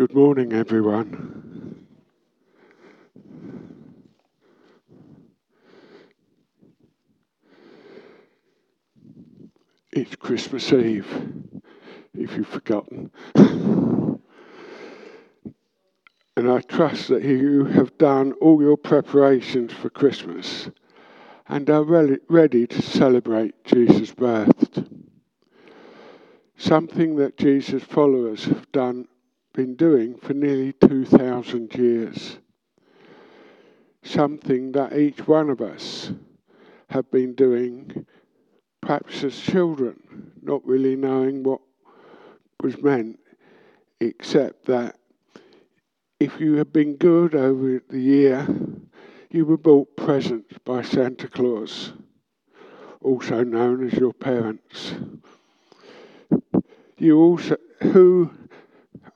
Good morning, everyone. It's Christmas Eve, if you've forgotten. and I trust that you have done all your preparations for Christmas and are ready to celebrate Jesus' birth. Something that Jesus' followers have done been doing for nearly 2,000 years. Something that each one of us have been doing, perhaps as children, not really knowing what was meant, except that if you had been good over the year, you were bought presents by Santa Claus, also known as your parents. You also, who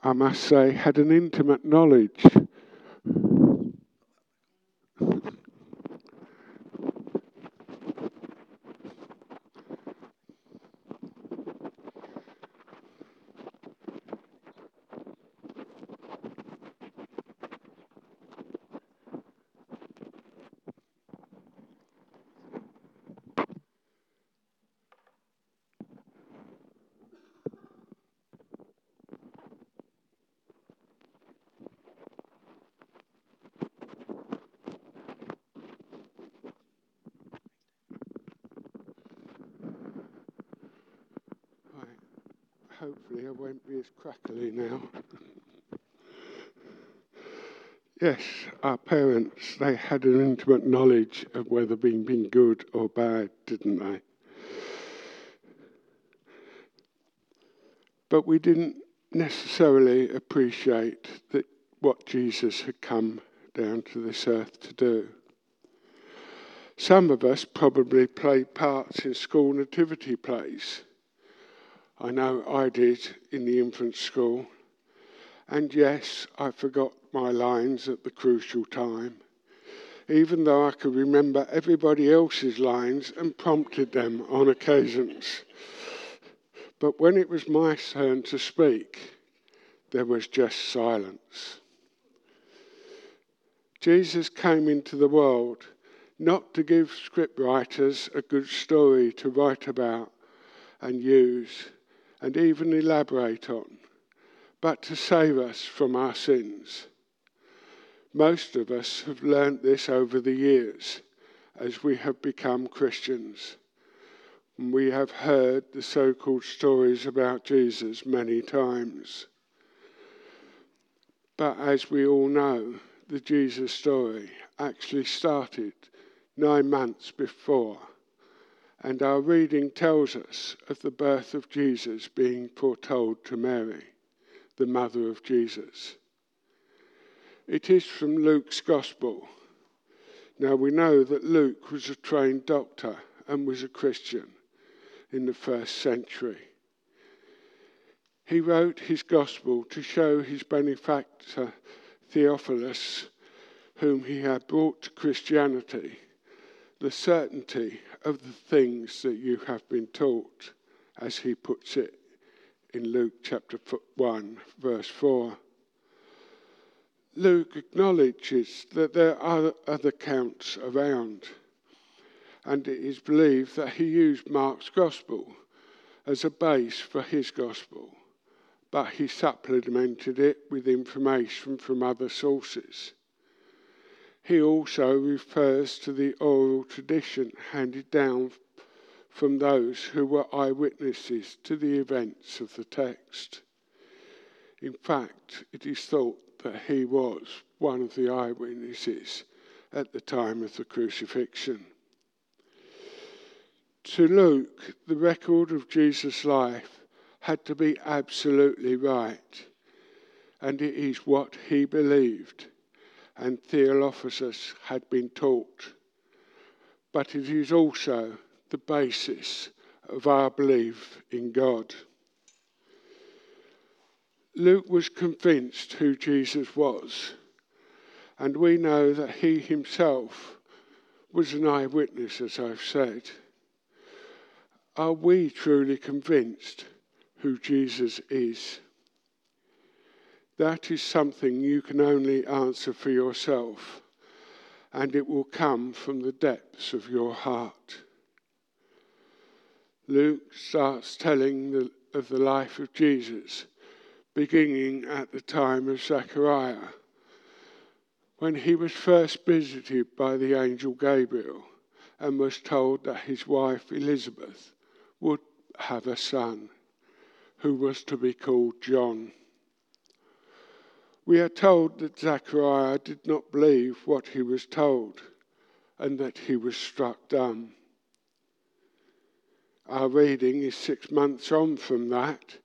I must say, had an intimate knowledge hopefully I won't be as crackly now. yes, our parents, they had an intimate knowledge of whether being been good or bad, didn't they? But we didn't necessarily appreciate that what Jesus had come down to this earth to do. Some of us probably played parts in school nativity plays I know I did in the infant school. And yes, I forgot my lines at the crucial time, even though I could remember everybody else's lines and prompted them on occasions. But when it was my turn to speak, there was just silence. Jesus came into the world not to give scriptwriters a good story to write about and use, and even elaborate on, but to save us from our sins. Most of us have learnt this over the years as we have become Christians. We have heard the so called stories about Jesus many times. But as we all know, the Jesus story actually started nine months before and our reading tells us of the birth of Jesus being foretold to Mary, the mother of Jesus. It is from Luke's Gospel. Now we know that Luke was a trained doctor and was a Christian in the first century. He wrote his Gospel to show his benefactor Theophilus, whom he had brought to Christianity, the certainty of the things that you have been taught, as he puts it in Luke chapter 1, verse 4. Luke acknowledges that there are other counts around, and it is believed that he used Mark's gospel as a base for his gospel, but he supplemented it with information from other sources. He also refers to the oral tradition handed down from those who were eyewitnesses to the events of the text. In fact, it is thought that he was one of the eyewitnesses at the time of the crucifixion. To Luke, the record of Jesus' life had to be absolutely right, and it is what he believed and Theophilus had been taught. But it is also the basis of our belief in God. Luke was convinced who Jesus was, and we know that he himself was an eyewitness, as I've said. Are we truly convinced who Jesus is? That is something you can only answer for yourself, and it will come from the depths of your heart. Luke starts telling the, of the life of Jesus, beginning at the time of Zechariah, when he was first visited by the angel Gabriel and was told that his wife Elizabeth would have a son who was to be called John. We are told that Zechariah did not believe what he was told and that he was struck dumb. Our reading is six months on from that,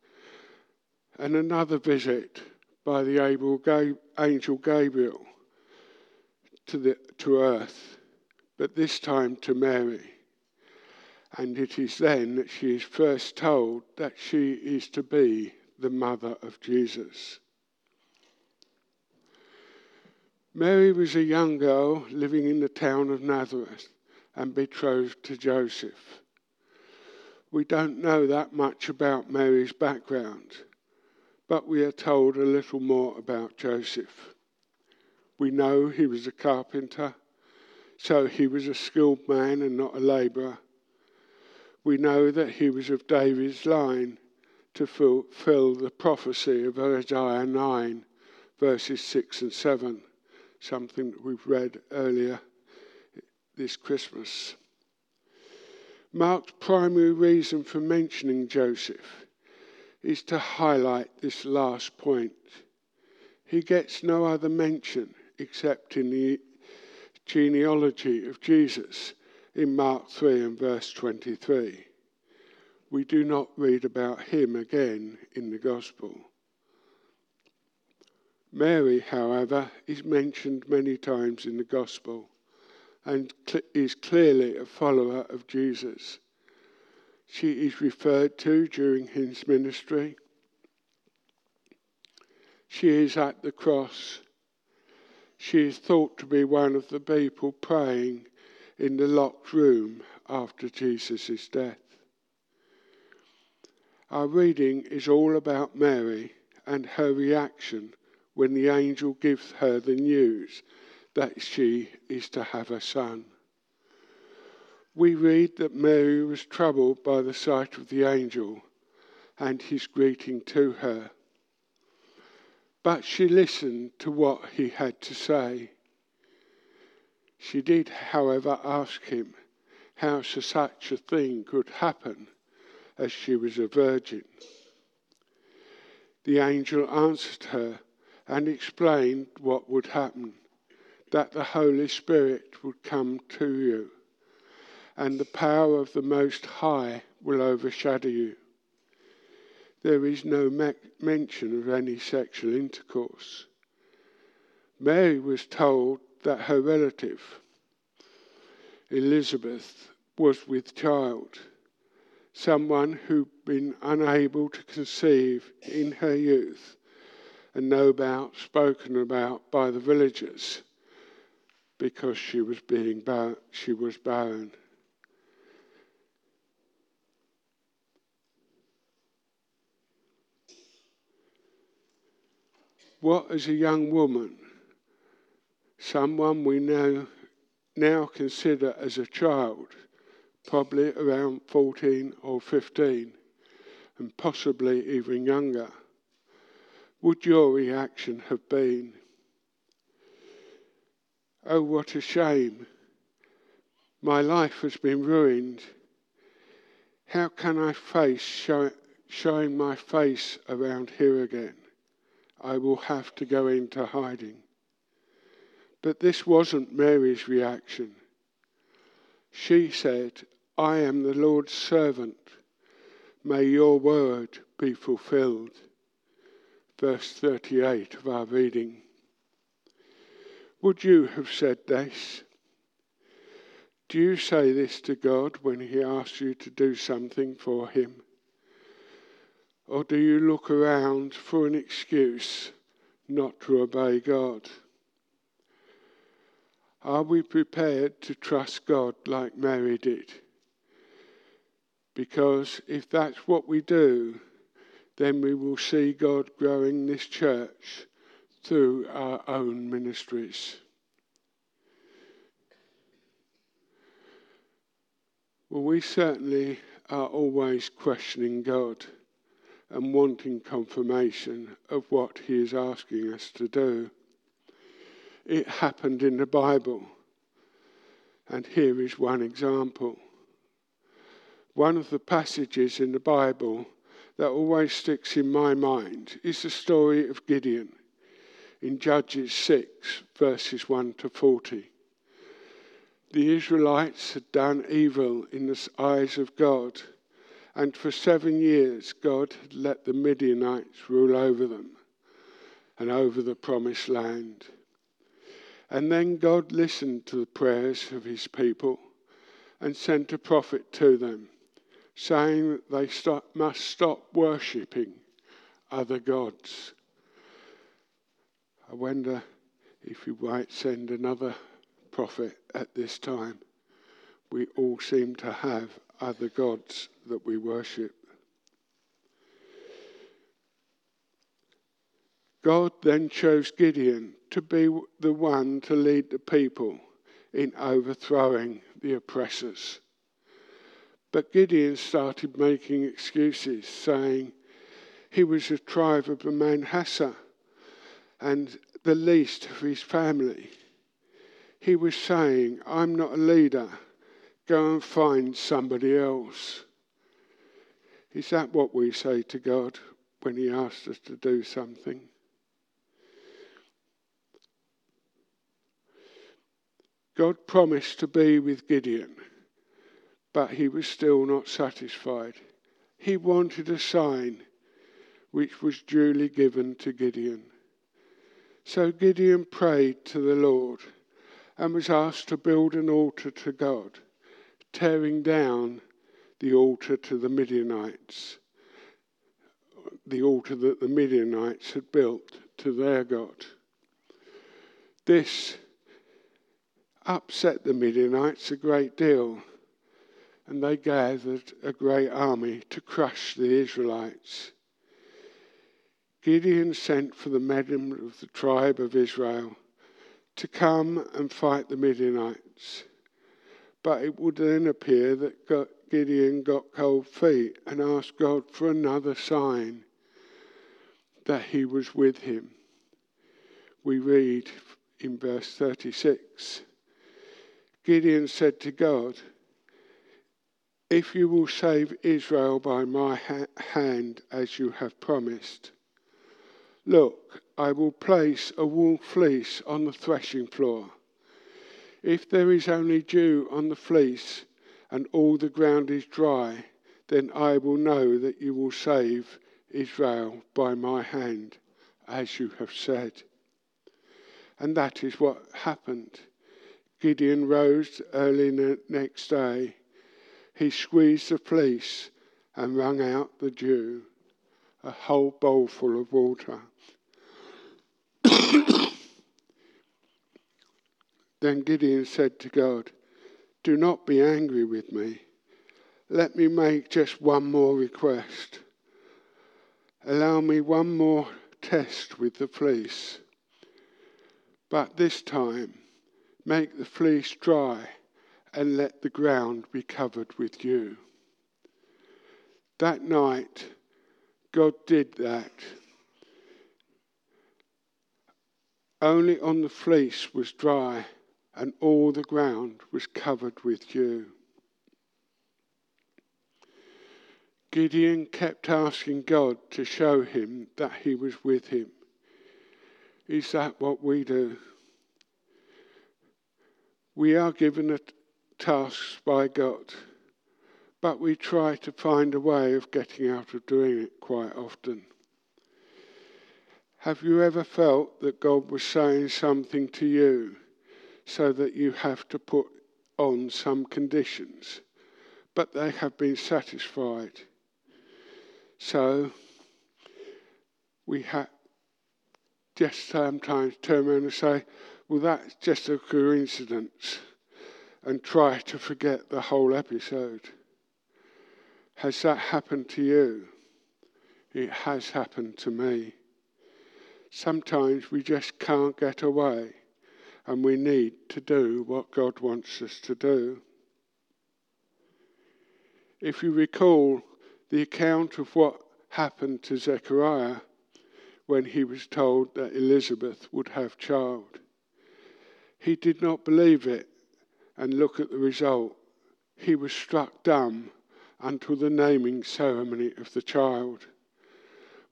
and another visit by the angel Gabriel to, the, to earth, but this time to Mary. And it is then that she is first told that she is to be the mother of Jesus. Mary was a young girl living in the town of Nazareth and betrothed to Joseph. We don't know that much about Mary's background, but we are told a little more about Joseph. We know he was a carpenter, so he was a skilled man and not a labourer. We know that he was of David's line to fulfill the prophecy of Isaiah 9, verses 6 and 7 something that we've read earlier this Christmas. Mark's primary reason for mentioning Joseph is to highlight this last point. He gets no other mention except in the genealogy of Jesus in Mark 3 and verse 23. We do not read about him again in the Gospel. Mary, however, is mentioned many times in the Gospel and is clearly a follower of Jesus. She is referred to during his ministry. She is at the cross. She is thought to be one of the people praying in the locked room after Jesus' death. Our reading is all about Mary and her reaction when the angel gives her the news that she is to have a son. We read that Mary was troubled by the sight of the angel and his greeting to her. But she listened to what he had to say. She did, however, ask him how such a thing could happen as she was a virgin. The angel answered her and explained what would happen that the Holy Spirit would come to you, and the power of the Most High will overshadow you. There is no me- mention of any sexual intercourse. Mary was told that her relative, Elizabeth, was with child, someone who'd been unable to conceive in her youth and no doubt spoken about by the villagers because she was being bar- she was barren. What as a young woman, someone we now now consider as a child, probably around 14 or 15, and possibly even younger, would your reaction have been? Oh, what a shame. My life has been ruined. How can I face show, showing my face around here again? I will have to go into hiding. But this wasn't Mary's reaction. She said, I am the Lord's servant. May your word be fulfilled verse 38 of our reading. Would you have said this? Do you say this to God when He asks you to do something for Him? Or do you look around for an excuse not to obey God? Are we prepared to trust God like Mary did? Because if that's what we do, then we will see God growing this church through our own ministries. Well, we certainly are always questioning God and wanting confirmation of what He is asking us to do. It happened in the Bible, and here is one example. One of the passages in the Bible that always sticks in my mind is the story of Gideon in Judges 6, verses 1 to 40. The Israelites had done evil in the eyes of God, and for seven years God had let the Midianites rule over them and over the promised land. And then God listened to the prayers of his people and sent a prophet to them, saying that they stop, must stop worshipping other gods. I wonder if he might send another prophet at this time. We all seem to have other gods that we worship. God then chose Gideon to be the one to lead the people in overthrowing the oppressors. But Gideon started making excuses, saying he was a tribe of the Manasseh and the least of his family. He was saying, I'm not a leader. Go and find somebody else. Is that what we say to God when He asks us to do something? God promised to be with Gideon, but he was still not satisfied. He wanted a sign which was duly given to Gideon. So Gideon prayed to the Lord and was asked to build an altar to God, tearing down the altar to the Midianites, the altar that the Midianites had built to their God. This upset the Midianites a great deal, and they gathered a great army to crush the Israelites. Gideon sent for the men of the tribe of Israel to come and fight the Midianites. But it would then appear that Gideon got cold feet and asked God for another sign that he was with him. We read in verse 36 Gideon said to God, If you will save Israel by my ha- hand as you have promised, Look, I will place a wool fleece on the threshing floor. If there is only dew on the fleece and all the ground is dry, then I will know that you will save Israel by my hand, as you have said. And that is what happened. Gideon rose early the next day. He squeezed the fleece and wrung out the dew, a whole bowlful of water. then Gideon said to God, Do not be angry with me. Let me make just one more request. Allow me one more test with the fleece. But this time, make the fleece dry and let the ground be covered with dew. That night, God did that. Only on the fleece was dry, and all the ground was covered with dew. Gideon kept asking God to show him that he was with him. Is that what we do? We are given a task by God, but we try to find a way of getting out of doing it quite often. Have you ever felt that God was saying something to you so that you have to put on some conditions, but they have been satisfied? So we have just sometimes turn around and say, well, that's just a coincidence, and try to forget the whole episode. Has that happened to you? It has happened to me. Sometimes we just can't get away and we need to do what God wants us to do. If you recall the account of what happened to Zechariah when he was told that Elizabeth would have child, he did not believe it and look at the result. He was struck dumb until the naming ceremony of the child,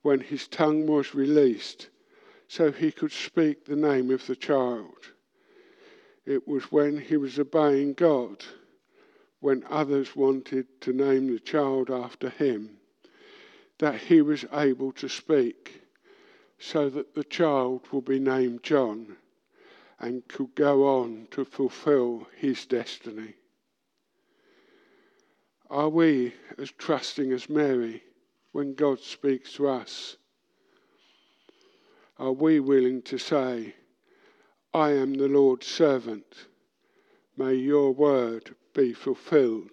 when his tongue was released so he could speak the name of the child. It was when he was obeying God, when others wanted to name the child after him, that he was able to speak, so that the child will be named John and could go on to fulfill his destiny. Are we as trusting as Mary when God speaks to us? Are we willing to say, I am the Lord's servant. May your word be fulfilled,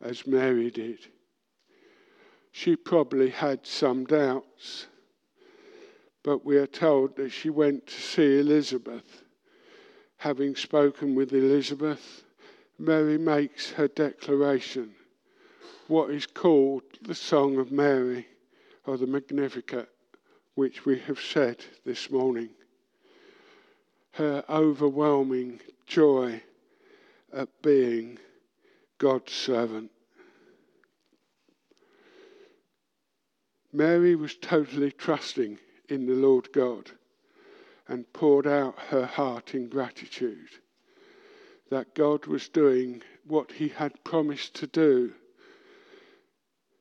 as Mary did. She probably had some doubts, but we are told that she went to see Elizabeth. Having spoken with Elizabeth, Mary makes her declaration, what is called the Song of Mary, or the Magnificat, which we have said this morning her overwhelming joy at being God's servant. Mary was totally trusting in the Lord God and poured out her heart in gratitude that God was doing what he had promised to do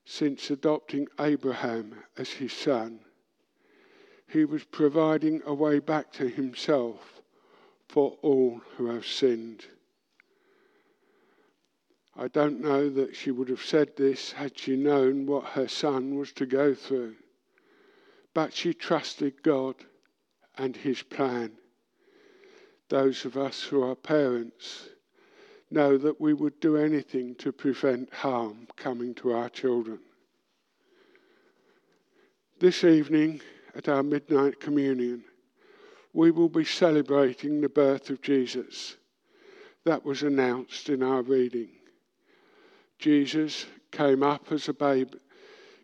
since adopting Abraham as his son. He was providing a way back to himself for all who have sinned. I don't know that she would have said this had she known what her son was to go through, but she trusted God and his plan. Those of us who are parents know that we would do anything to prevent harm coming to our children. This evening at our midnight communion, we will be celebrating the birth of Jesus. That was announced in our reading. Jesus came up as a baby,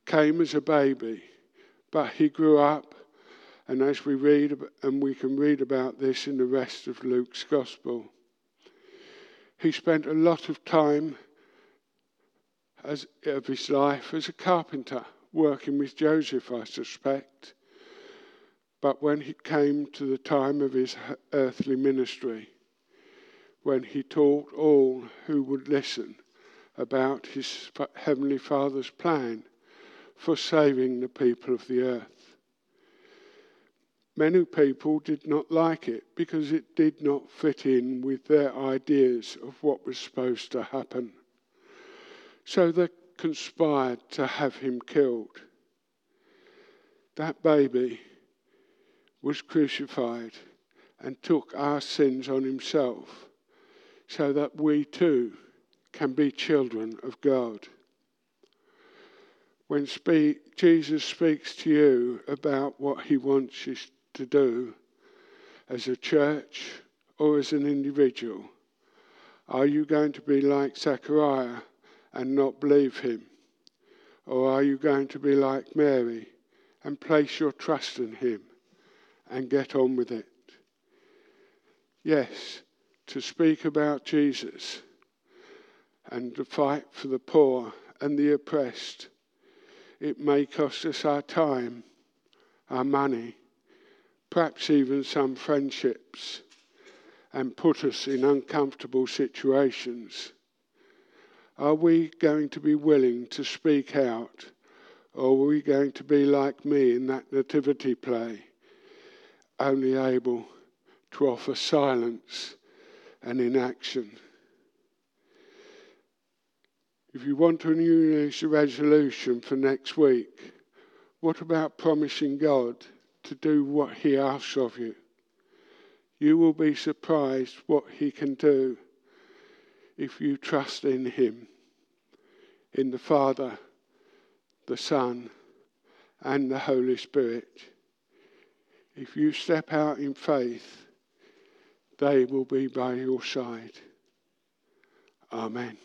came as a baby, but he grew up, and as we read, and we can read about this in the rest of Luke's Gospel, he spent a lot of time as, of his life as a carpenter, working with Joseph, I suspect. But when he came to the time of his earthly ministry, when he taught all who would listen about his heavenly Father's plan for saving the people of the earth. Many people did not like it because it did not fit in with their ideas of what was supposed to happen. So they conspired to have him killed. That baby was crucified and took our sins on himself so that we too can be children of God. When speak, Jesus speaks to you about what he wants you to do as a church or as an individual, are you going to be like Zechariah and not believe him? Or are you going to be like Mary and place your trust in him? and get on with it. Yes, to speak about Jesus and to fight for the poor and the oppressed, it may cost us our time, our money, perhaps even some friendships, and put us in uncomfortable situations. Are we going to be willing to speak out, or are we going to be like me in that nativity play? only able to offer silence and inaction. If you want to renew a resolution for next week, what about promising God to do what He asks of you? You will be surprised what He can do if you trust in Him, in the Father, the Son, and the Holy Spirit. If you step out in faith, they will be by your side. Amen.